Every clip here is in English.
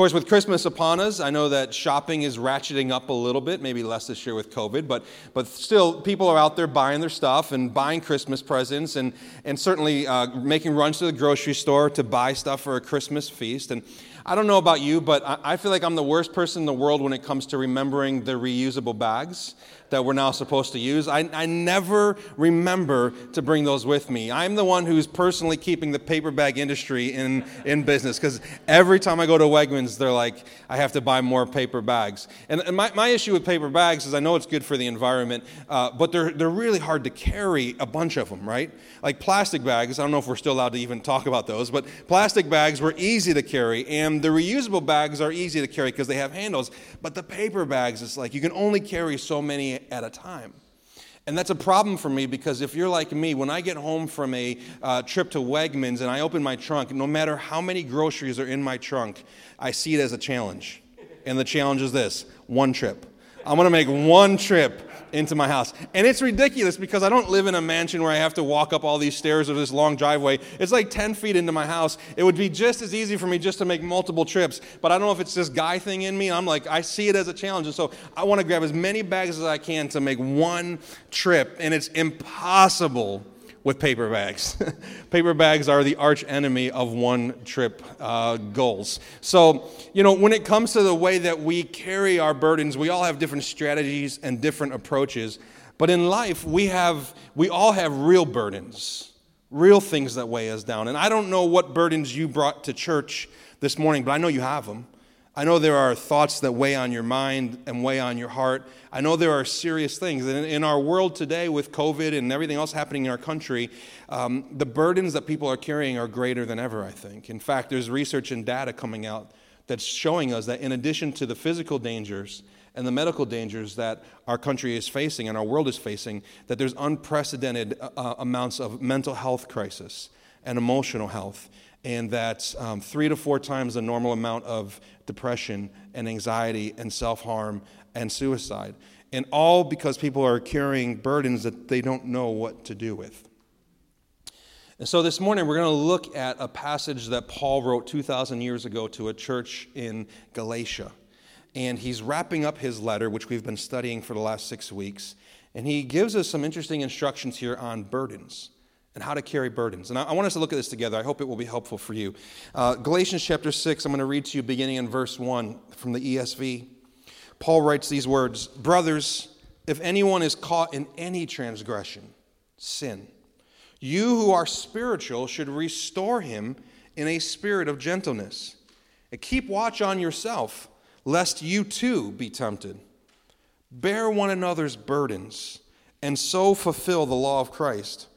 course, with Christmas upon us, I know that shopping is ratcheting up a little bit, maybe less this year with COVID, but, but still, people are out there buying their stuff and buying Christmas presents and, and certainly uh, making runs to the grocery store to buy stuff for a Christmas feast. And I don't know about you, but I, feel like I'm the worst person in the world when it comes to remembering the reusable bags that we're now supposed to use. I, I never remember to bring those with me. I'm the one who's personally keeping the paper bag industry in, in business because every time I go to Wegmans, they're like, I have to buy more paper bags. And, and my, my issue with paper bags is I know it's good for the environment, uh, but they're, they're really hard to carry a bunch of them, right? Like plastic bags, I don't know if we're still allowed to even talk about those, but plastic bags were easy to carry, and the reusable bags are easy to carry because they have handles. But the paper bags, it's like you can only carry so many at a time. And that's a problem for me because if you're like me, when I get home from a uh, trip to Wegmans and I open my trunk, no matter how many groceries are in my trunk, I see it as a challenge. And the challenge is this one trip. I'm gonna make one trip into my house. And it's ridiculous because I don't live in a mansion where I have to walk up all these stairs or this long driveway. It's like 10 feet into my house. It would be just as easy for me just to make multiple trips. But I don't know if it's this guy thing in me. I'm like, I see it as a challenge. And so I want to grab as many bags as I can to make one trip. And it's impossible with paper bags. paper bags are the arch enemy of one trip uh, goals. So, you know, when it comes to the way that we carry our burdens, we all have different strategies and different approaches. But in life, we have, we all have real burdens, real things that weigh us down. And I don't know what burdens you brought to church this morning, but I know you have them. I know there are thoughts that weigh on your mind and weigh on your heart. I know there are serious things. And in our world today, with COVID and everything else happening in our country, um, the burdens that people are carrying are greater than ever, I think. In fact, there's research and data coming out that's showing us that in addition to the physical dangers and the medical dangers that our country is facing and our world is facing, that there's unprecedented uh, uh amounts of mental health crisis and emotional health and that um, three to four times the normal amount of depression and anxiety and self harm and suicide. And all because people are carrying burdens that they don't know what to do with. And so this morning we're going to look at a passage that Paul wrote 2,000 years ago to a church in Galatia. And he's wrapping up his letter, which we've been studying for the last six weeks. And he gives us some interesting instructions here on burdens and how to carry burdens. And I, I, want us to look at this together. I hope it will be helpful for you. Uh, Galatians chapter 6, I'm going to read to you beginning in verse 1 from the ESV. Paul writes these words Brothers, if anyone is caught in any transgression, sin, you who are spiritual should restore him in a spirit of gentleness. And keep watch on yourself, lest you too be tempted. Bear one another's burdens, and so fulfill the law of Christ.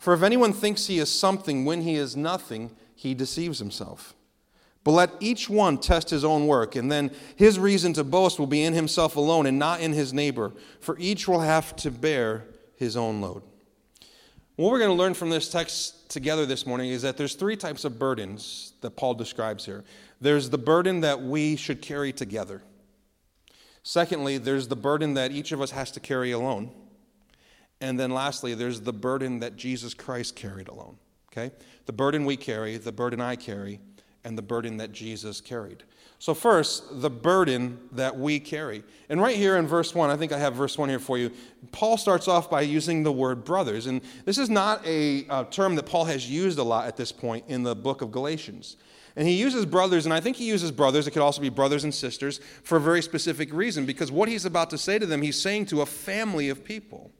For if anyone thinks he is something when he is nothing, he deceives himself. But let each one test his own work, and then his reason to boast will be in himself alone and not in his neighbor, for each will have to bear his own load. What we're going to learn from this text together this morning is that there's three types of burdens that Paul describes here. There's the burden that we should carry together. Secondly, there's the burden that each of us has to carry alone. And then lastly, there's the burden that Jesus Christ carried alone. Okay? The burden we carry, the burden I carry, and the burden that Jesus carried. So, first, the burden that we carry. And right here in verse 1, I think I have verse 1 here for you. Paul starts off by using the word brothers. And this is not a, a term that Paul has used a lot at this point in the book of Galatians. And he uses brothers, and I think he uses brothers, it could also be brothers and sisters, for a very specific reason, because what he's about to say to them, he's saying to a family of people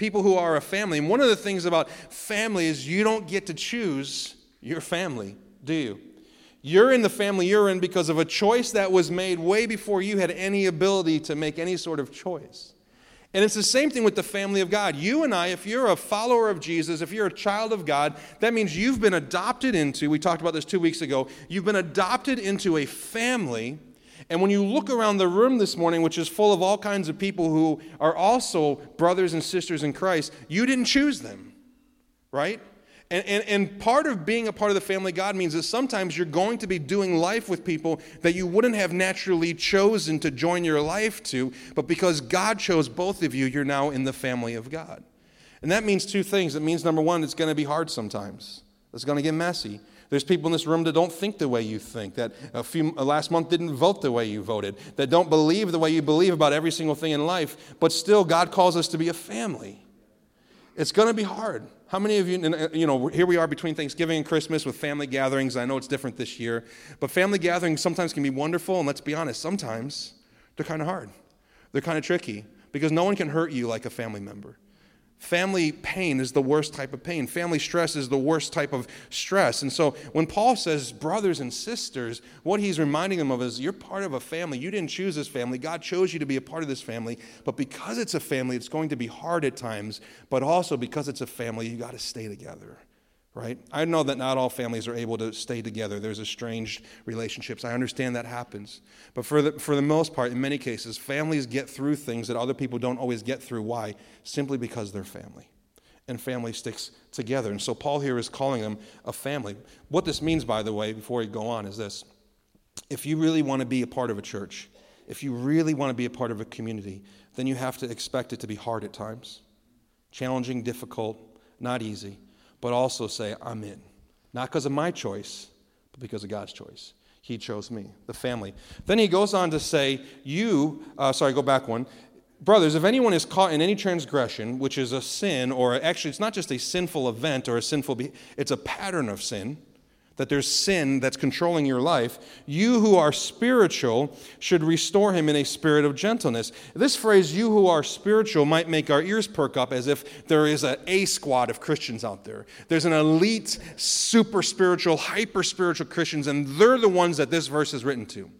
people who are a family. And one of the things about family is you don't get to choose your family, do you? You're in the family you're in because of a choice that was made way before you had any ability to make any sort of choice. And it's the same thing with the family of God. You and I, if you're a follower of Jesus, if you're a child of God, that means you've been adopted into, we talked about this two weeks ago, you've been adopted into a family and when you look around the room this morning, which is full of all kinds of people who are also brothers and sisters in Christ, you didn't choose them, right? And, and, and part of being a part of the family of God means that sometimes you're going to be doing life with people that you wouldn't have naturally chosen to join your life to, but because God chose both of you, you're now in the family of God. And that means two things. It means, number one, it's going to be hard sometimes, it's going to get messy. There's people in this room that don't think the way you think, that a few uh, last month didn't vote the way you voted, that don't believe the way you believe about every single thing in life, but still God calls us to be a family. It's going to be hard. How many of you, uh, you know, here we are between Thanksgiving and Christmas with family gatherings. I know it's different this year, but family gatherings sometimes can be wonderful, and let's be honest, sometimes they're kind of hard. They're kind of tricky because no one can hurt you like a family member. Family pain is the worst type of pain. Family stress is the worst type of stress. And so when Paul says brothers and sisters, what he's reminding them of is you're part of a family. You didn't choose this family. God chose you to be a part of this family. But because it's a family, it's going to be hard at times. But also because it's a family, you got to stay together right? I know that not all families are able to stay together. There's estranged relationships. I understand that happens. But for the, for the most part, in many cases, families get through things that other people don't always get through. Why? Simply because they're family. And family sticks together. And so Paul here is calling them a family. What this means, by the way, before we go on, is this. If you really want to be a part of a church, if you really want to be a part of a community, then you have to expect it to be hard at times. Challenging, difficult, not easy but also say, I'm in. Not because of my choice, but because of God's choice. He chose me, the family. Then he goes on to say, You, uh, sorry, go back one. Brothers, if anyone is caught in any transgression, which is a sin, or actually it's not just a sinful event or a sinful, be- it's a pattern of sin that there's sin that's controlling your life, you who are spiritual should restore him in a spirit of gentleness. This phrase, you who are spiritual, might make our ears perk up as if there is an A squad of Christians out there. There's an elite, super spiritual, hyper spiritual Christians, and they're the ones that this verse is written to.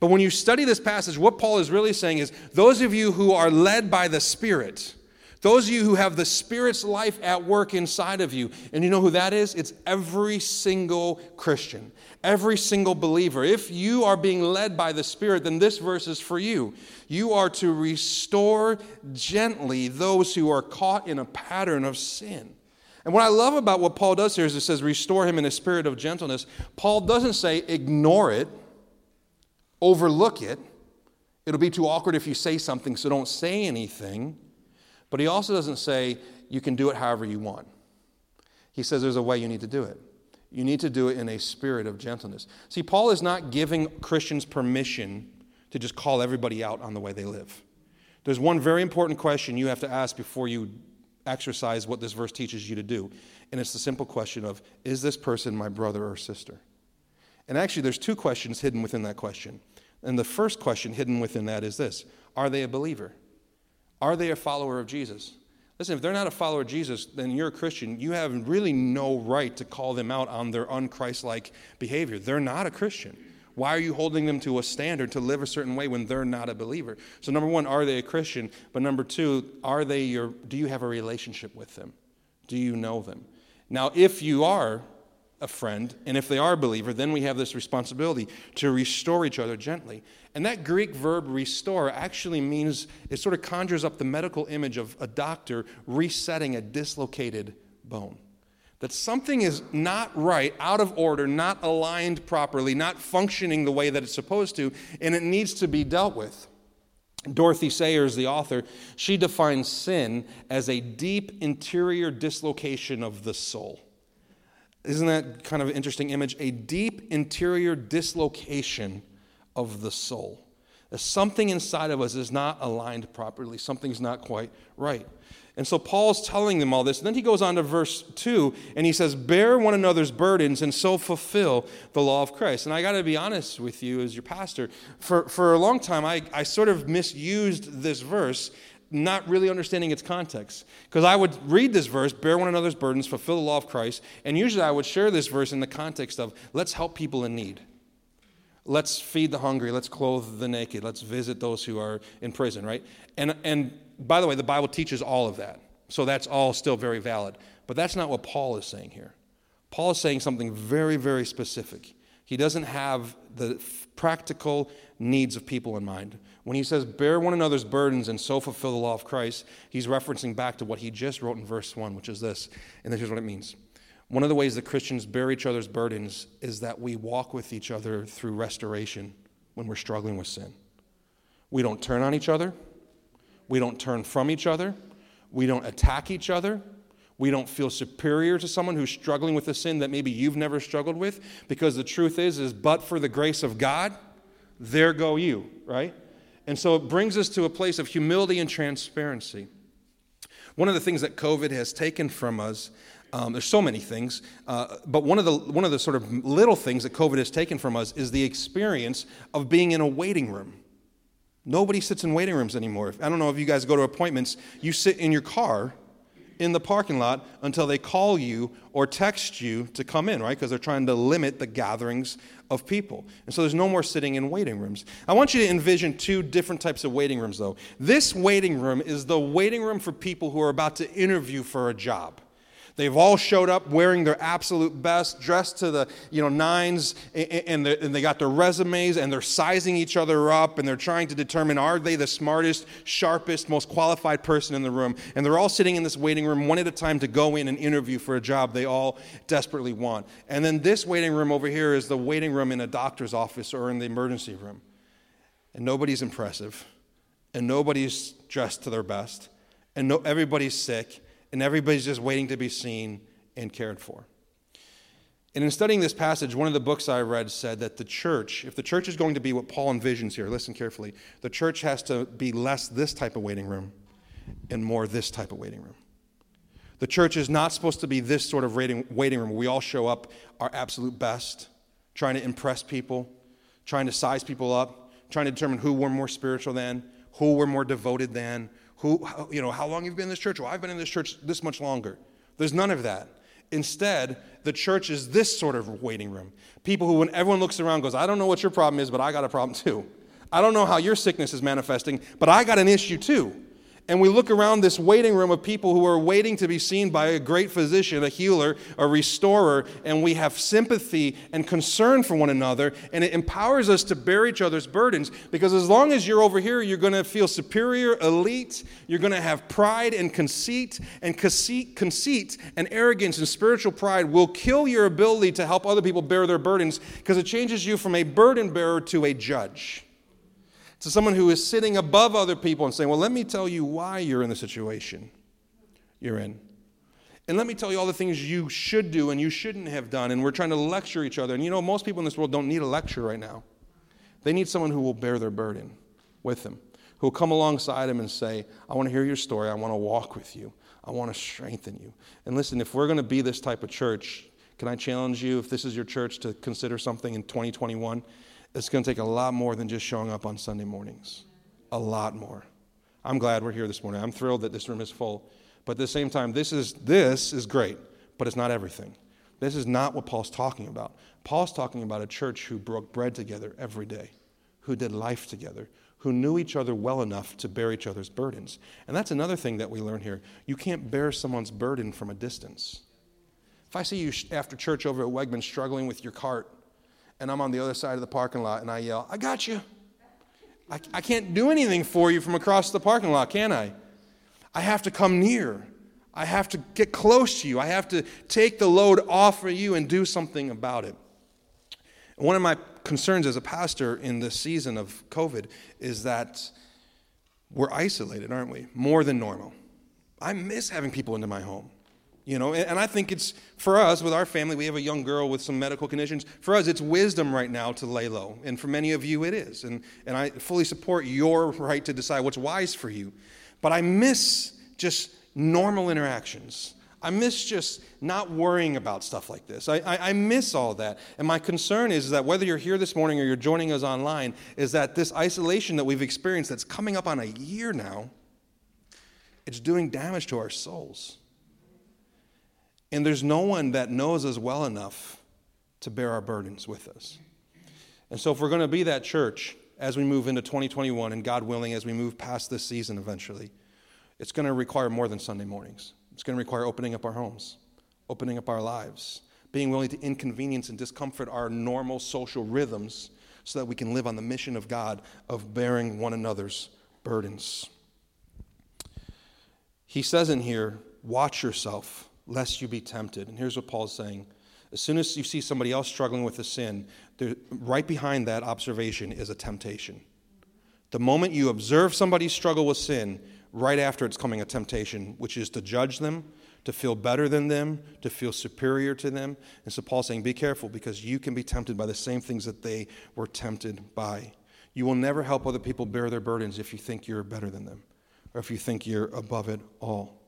But when you study this passage, what Paul is really saying is those of you who are led by the Spirit, those of you who have the Spirit's life at work inside of you, and you know who that is? It's every single Christian, every single believer. If you are being led by the Spirit, then this verse is for you. You are to restore gently those who are caught in a pattern of sin. And what I love about what Paul does here is it says, restore him in a spirit of gentleness. Paul doesn't say, ignore it, overlook it. It'll be too awkward if you say something, so don't say anything. But he also doesn't say you can do it however you want. He says there's a way you need to do it. You need to do it in a spirit of gentleness. See, Paul is not giving Christians permission to just call everybody out on the way they live. There's one very important question you have to ask before you exercise what this verse teaches you to do. And it's the simple question of Is this person my brother or sister? And actually, there's two questions hidden within that question. And the first question hidden within that is this Are they a believer? Are they a follower of Jesus? Listen, if they're not a follower of Jesus, then you're a Christian. You have really no right to call them out on their unchristlike behavior. They're not a Christian. Why are you holding them to a standard to live a certain way when they're not a believer? So number one, are they a Christian? But number two, are they your do you have a relationship with them? Do you know them? Now, if you are a friend, and if they are a believer, then we have this responsibility to restore each other gently. And that Greek verb restore actually means it sort of conjures up the medical image of a doctor resetting a dislocated bone. That something is not right, out of order, not aligned properly, not functioning the way that it's supposed to, and it needs to be dealt with. Dorothy Sayers, the author, she defines sin as a deep interior dislocation of the soul. Isn't that kind of an interesting image? A deep interior dislocation of the soul. Something inside of us is not aligned properly, something's not quite right. And so Paul's telling them all this. And then he goes on to verse 2 and he says, Bear one another's burdens and so fulfill the law of Christ. And I got to be honest with you as your pastor. For, for a long time, I, I sort of misused this verse not really understanding its context. Because I would read this verse, bear one another's burdens, fulfill the law of Christ, and usually I would share this verse in the context of let's help people in need. Let's feed the hungry, let's clothe the naked, let's visit those who are in prison, right? And, and by the way, the Bible teaches all of that. So that's all still very valid. But that's not what Paul is saying here. Paul is saying something very, very specific. He doesn't have the practical needs of people in mind. When he says, bear one another's burdens and so fulfill the law of Christ, he's referencing back to what he just wrote in verse 1, which is this. And here's what it means. One of the ways that Christians bear each other's burdens is that we walk with each other through restoration when we're struggling with sin. We don't turn on each other. We don't turn from each other. We don't attack each other. We don't feel superior to someone who's struggling with a sin that maybe you've never struggled with because the truth is is but for the grace of God, there go you, right? And so it brings us to a place of humility and transparency. One of the things that COVID has taken from us um, there's so many things, uh, but one of the one of the sort of little things that COVID has taken from us is the experience of being in a waiting room. Nobody sits in waiting rooms anymore. I don't know if you guys go to appointments. You sit in your car in the parking lot until they call you or text you to come in, right? Because they're trying to limit the gatherings of people. And so there's no more sitting in waiting rooms. I want you to envision two different types of waiting rooms, though. This waiting room is the waiting room for people who are about to interview for a job. They've all showed up wearing their absolute best, dressed to the you know nines, and, and they got their resumes, and they're sizing each other up, and they're trying to determine are they the smartest, sharpest, most qualified person in the room. And they're all sitting in this waiting room one at a time to go in and interview for a job they all desperately want. And then this waiting room over here is the waiting room in a doctor's office or in the emergency room. And nobody's impressive, and nobody's dressed to their best, and no, everybody's sick and everybody's just waiting to be seen and cared for. And in studying this passage, one of the books I read said that the church, if the church is going to be what Paul envisions here, listen carefully, the church has to be less this type of waiting room and more this type of waiting room. The church is not supposed to be this sort of waiting, room where we all show up our absolute best, trying to impress people, trying to size people up, trying to determine who we're more spiritual than, who we're more devoted than, who, you know, how long you've been in this church? Well, I've been in this church this much longer. There's none of that. Instead, the church is this sort of waiting room. People who, when everyone looks around, goes, I don't know what your problem is, but I got a problem too. I don't know how your sickness is manifesting, but I got an issue too and we look around this waiting room of people who are waiting to be seen by a great physician, a healer, a restorer, and we have sympathy and concern for one another, and it empowers us to bear each other's burdens because as long as you're over here, you're going to feel superior, elite, you're going to have pride and conceit, and conceit, conceit and arrogance and spiritual pride will kill your ability to help other people bear their burdens because it changes you from a burden bearer to a judge to someone who is sitting above other people and saying, Well, let me tell you why you're in the situation you're in. And let me tell you all the things you should do and you shouldn't have done. And we're trying to lecture each other. And you know, most people in this world don't need a lecture right now. They need someone who will bear their burden with them, who will come alongside them and say, I want to hear your story. I want to walk with you. I want to strengthen you. And listen, if we're going to be this type of church, can I challenge you, if this is your church, to consider something in 2021? It's going to take a lot more than just showing up on Sunday mornings. A lot more. I'm glad we're here this morning. I'm thrilled that this room is full. But at the same time, this is, this is great, but it's not everything. This is not what Paul's talking about. Paul's talking about a church who broke bread together every day, who did life together, who knew each other well enough to bear each other's burdens. And that's another thing that we learn here. You can't bear someone's burden from a distance. If I see you after church over at Wegman struggling with your cart, and I'm on the other side of the parking lot and I yell, I got you. I, I can't do anything for you from across the parking lot, can I? I have to come near. I have to get close to you. I have to take the load off of you and do something about it. One of my concerns as a pastor in this season of COVID is that we're isolated, aren't we? More than normal. I miss having people into my home. You know, and I think it's for us with our family, we have a young girl with some medical conditions. For us, it's wisdom right now to lay low. And for many of you, it is. And, and I fully support your right to decide what's wise for you. But I miss just normal interactions. I miss just not worrying about stuff like this. I, I, I, miss all that. And my concern is that whether you're here this morning or you're joining us online, is that this isolation that we've experienced that's coming up on a year now, it's doing damage to our souls. And there's no one that knows us well enough to bear our burdens with us. And so, if we're going to be that church as we move into 2021, and God willing, as we move past this season eventually, it's going to require more than Sunday mornings. It's going to require opening up our homes, opening up our lives, being willing to inconvenience and discomfort our normal social rhythms so that we can live on the mission of God of bearing one another's burdens. He says in here, watch yourself lest you be tempted. And here's what Paul's saying. As soon as you see somebody else struggling with a sin, there, right behind that observation is a temptation. The moment you observe somebody struggle with sin, right after it's coming a temptation, which is to judge them, to feel better than them, to feel superior to them. And so Paul's saying, be careful because you can be tempted by the same things that they were tempted by. You will never help other people bear their burdens if you think you're better than them or if you think you're above it all.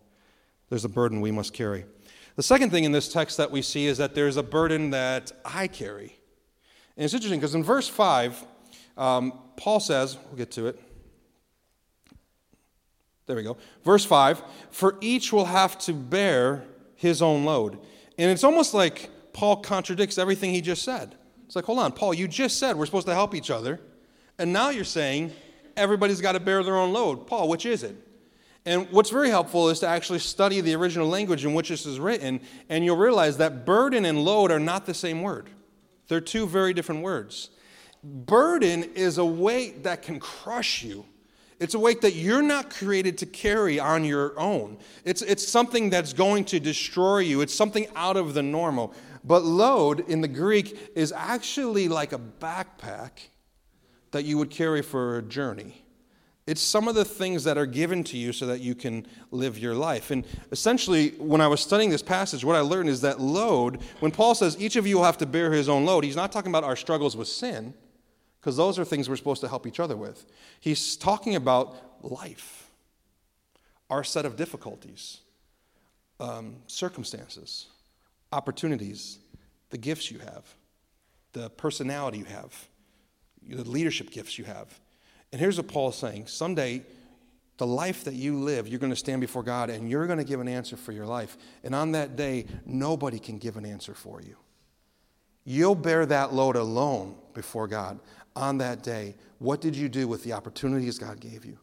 There's a burden we must carry. The second thing in this text that we see is that there's a burden that I carry. And it's interesting because in verse 5, um, Paul says, we'll get to it. There we go. Verse 5 For each will have to bear his own load. And it's almost like Paul contradicts everything he just said. It's like, hold on, Paul, you just said we're supposed to help each other. And now you're saying everybody's got to bear their own load. Paul, which is it? And what's very helpful is to actually study the original language in which this is written, and you'll realize that burden and load are not the same word. They're two very different words. Burden is a weight that can crush you. It's a weight that you're not created to carry on your own. It's, it's something that's going to destroy you. It's something out of the normal. But load in the Greek is actually like a backpack that you would carry for a journey. It's some of the things that are given to you so that you can live your life. And essentially, when I was studying this passage, what I learned is that load, when Paul says each of you will have to bear his own load, he's not talking about our struggles with sin, because those are things we're supposed to help each other with. He's talking about life, our set of difficulties, um, circumstances, opportunities, the gifts you have, the personality you have, the leadership gifts you have. And here's what Paul is saying someday, the life that you live, you're going to stand before God and you're going to give an answer for your life. And on that day, nobody can give an answer for you. You'll bear that load alone before God on that day. What did you do with the opportunities God gave you?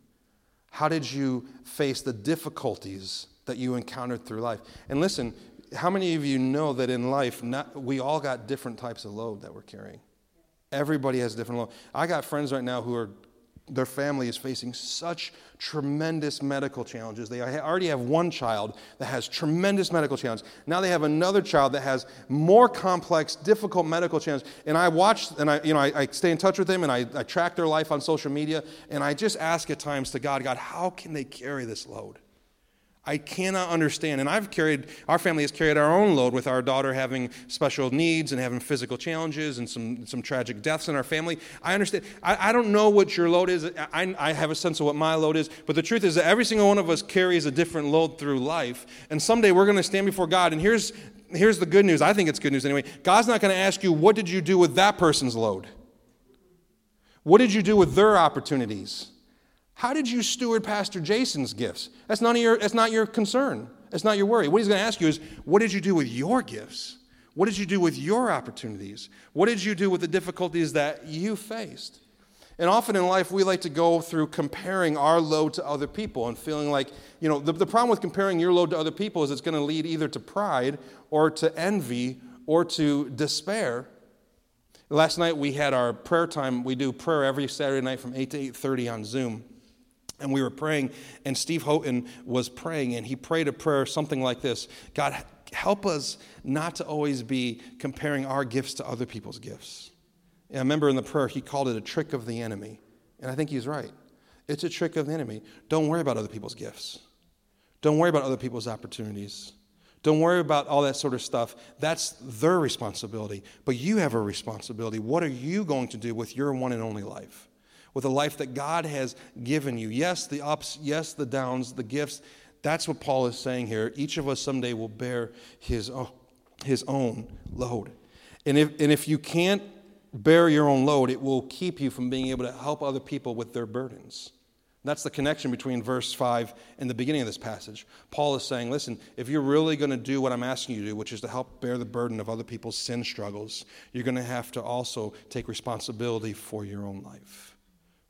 How did you face the difficulties that you encountered through life? And listen, how many of you know that in life, not, we all got different types of load that we're carrying? Everybody has different load. I got friends right now who are their family is facing such tremendous medical challenges. They already have one child that has tremendous medical challenges. Now they have another child that has more complex, difficult medical challenges. And I watch and I, you know, I, I stay in touch with them and I, I track their life on social media. And I just ask at times to God, God, how can they carry this load? I cannot understand. And I've carried, our family has carried our own load with our daughter having special needs and having physical challenges and some, some tragic deaths in our family. I understand. I, I don't know what your load is. I, I have a sense of what my load is. But the truth is that every single one of us carries a different load through life. And someday we're going to stand before God. And here's, here's the good news. I think it's good news anyway. God's not going to ask you, what did you do with that person's load? What did you do with their opportunities? How did you steward Pastor Jason's gifts? That's, none of your, that's not your concern. That's not your worry. What he's going to ask you is, what did you do with your gifts? What did you do with your opportunities? What did you do with the difficulties that you faced? And often in life, we like to go through comparing our load to other people and feeling like, you know, the, the problem with comparing your load to other people is it's going to lead either to pride or to envy or to despair. Last night we had our prayer time. We do prayer every Saturday night from 8 to 8:30 on Zoom. And we were praying, and Steve Houghton was praying, and he prayed a prayer something like this God, help us not to always be comparing our gifts to other people's gifts. And I remember in the prayer, he called it a trick of the enemy. And I think he's right. It's a trick of the enemy. Don't worry about other people's gifts, don't worry about other people's opportunities. Don't worry about all that sort of stuff. That's their responsibility. But you have a responsibility. What are you going to do with your one and only life? With the life that God has given you. Yes, the ups, yes, the downs, the gifts. That's what Paul is saying here. Each of us someday will bear his own, his own load. And if, and if you can't bear your own load, it will keep you from being able to help other people with their burdens. That's the connection between verse 5 and the beginning of this passage. Paul is saying, listen, if you're really going to do what I'm asking you to do, which is to help bear the burden of other people's sin struggles, you're going to have to also take responsibility for your own life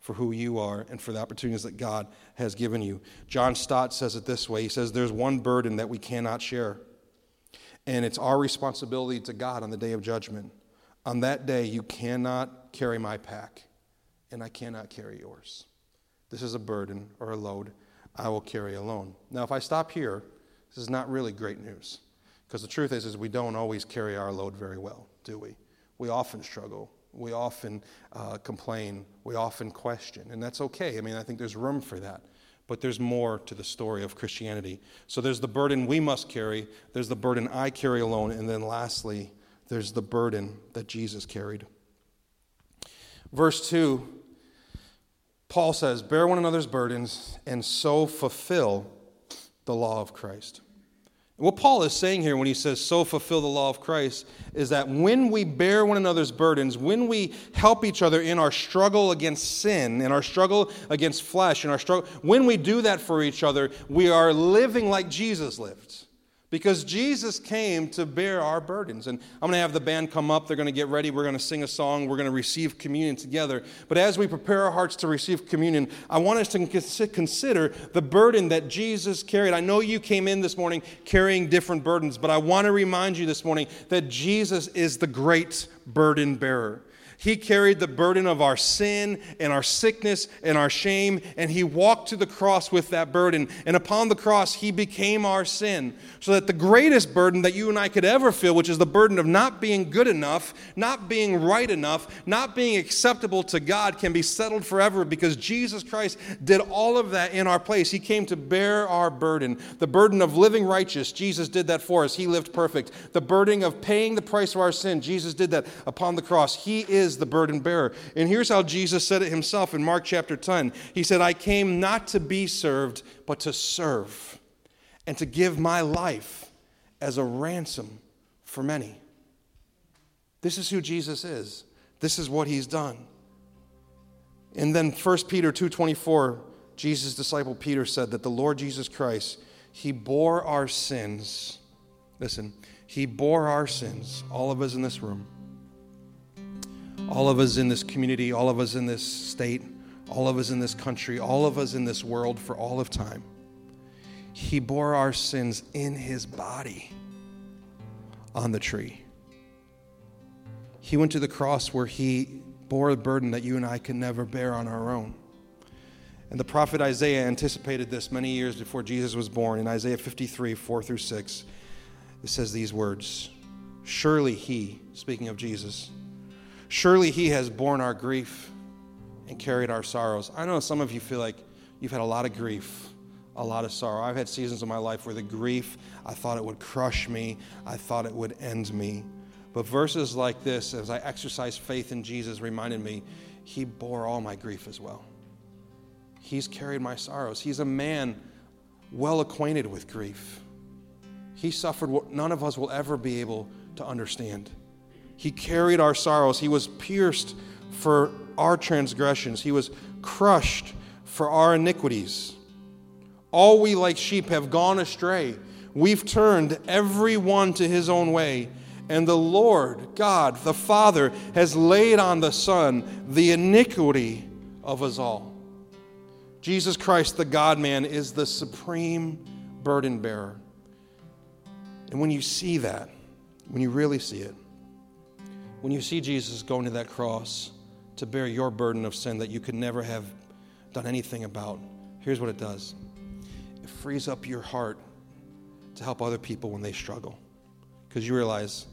for who you are and for the opportunities that God has given you. John Stott says it this way He says, There's one burden that we cannot share, and it's our responsibility to God on the day of judgment. On that day, you cannot carry my pack, and I cannot carry yours. This is a burden or a load I will carry alone. Now, if I stop here, this is not really great news. Because the truth is, is we don't always carry our load very well, do we? We often struggle we often uh, complain. We often question. And that's okay. I mean, I think there's room for that. But there's more to the story of Christianity. So there's the burden we must carry, there's the burden I carry alone, and then lastly, there's the burden that Jesus carried. Verse 2, Paul says, Bear one another's burdens and so fulfill the law of Christ. What Paul is saying here when he says, so fulfill the law of Christ, is that when we bear one another's burdens, when we help each other in our struggle against sin, in our struggle against flesh, in our struggle, when we do that for each other, we are living like Jesus lived. Because Jesus came to bear our burdens. And I'm going to have the band come up. They're going to get ready. We're going to sing a song. We're going to receive communion together. But as we prepare our hearts to receive communion, I want us to consider the burden that Jesus carried. I know you came in this morning carrying different burdens, but I want to remind you this morning that Jesus is the great burden bearer. He carried the burden of our sin and our sickness and our shame, and He walked to the cross with that burden. And upon the cross, He became our sin. So that the greatest burden that you and I could ever feel, which is the burden of not being good enough, not being right enough, not being acceptable to God, can be settled forever because Jesus Christ did all of that in our place. He came to bear our burden. The burden of living righteous, Jesus did that for us. He lived perfect. The burden of paying the price of our sin, Jesus did that upon the cross. He is is the burden bearer. And here's how Jesus said it himself in Mark chapter 10. He said, I came not to be served, but to serve, and to give my life as a ransom for many. This is who Jesus is. This is what he's done. And then 1 Peter 2:24, Jesus' disciple Peter said that the Lord Jesus Christ, he bore our sins. Listen, he bore our sins, all of us in this room all of us in this community, all of us in this state, all of us in this country, all of us in this world for all of time. He bore our sins in his body on the tree. He went to the cross where he bore a burden that you and I can never bear on our own. And the prophet Isaiah anticipated this many years before Jesus was born. In Isaiah 53, 4 through 6, it says these words Surely he, speaking of Jesus, Surely he has borne our grief and carried our sorrows. I know some of you feel like you've had a lot of grief, a lot of sorrow. I've had seasons of my life where the grief, I thought it would crush me, I thought it would end me. But verses like this, as I exercise faith in Jesus, reminded me he bore all my grief as well. He's carried my sorrows. He's a man well acquainted with grief. He suffered what none of us will ever be able to understand. He carried our sorrows. He was pierced for our transgressions. He was crushed for our iniquities. All we like sheep have gone astray. We've turned every one to his own way. And the Lord, God, the Father, has laid on the Son the iniquity of us all. Jesus Christ, the God man, is the supreme burden bearer. And when you see that, when you really see it, when you see Jesus going to that cross to bear your burden of sin that you could never have done anything about, here's what it does it frees up your heart to help other people when they struggle. Because you realize,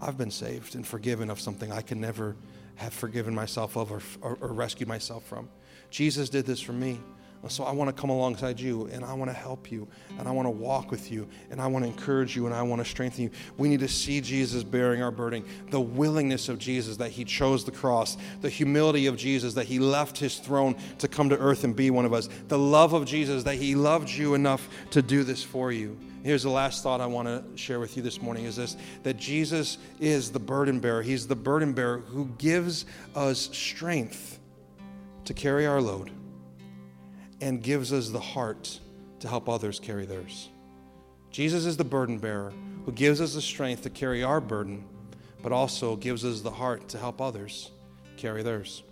I've been saved and forgiven of something I can never have forgiven myself of or, or, or rescued myself from. Jesus did this for me. So I want to come alongside you and I want to help you and I want to walk with you and I want to encourage you and I want to strengthen you. We need to see Jesus bearing our burden, the willingness of Jesus that he chose the cross, the humility of Jesus that he left his throne to come to earth and be one of us, the love of Jesus that he loved you enough to do this for you. Here's the last thought I want to share with you this morning is this that Jesus is the burden bearer. He's the burden bearer who gives us strength to carry our load and gives us the heart to help others carry theirs. Jesus is the burden bearer who gives us the strength to carry our burden, but also gives us the heart to help others carry theirs.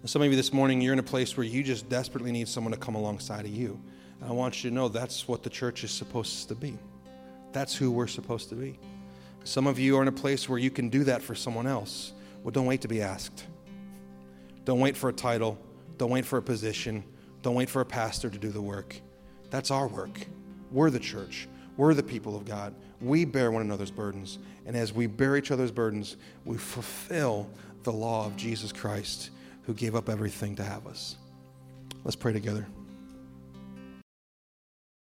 And some of you this morning, you're in a place where you just desperately need someone to come alongside of you. And I want you to know that's what the church is supposed to be. That's who we're supposed to be. Some of you are in a place where you can do that for someone else. Well, don't wait to be asked. Don't wait for a title. Don't wait for a position. Don't wait for a pastor to do the work. That's our work. We're the church. We're the people of God. We bear one another's burdens. And as we bear each other's burdens, we fulfill the law of Jesus Christ who gave up everything to have us. Let's pray together.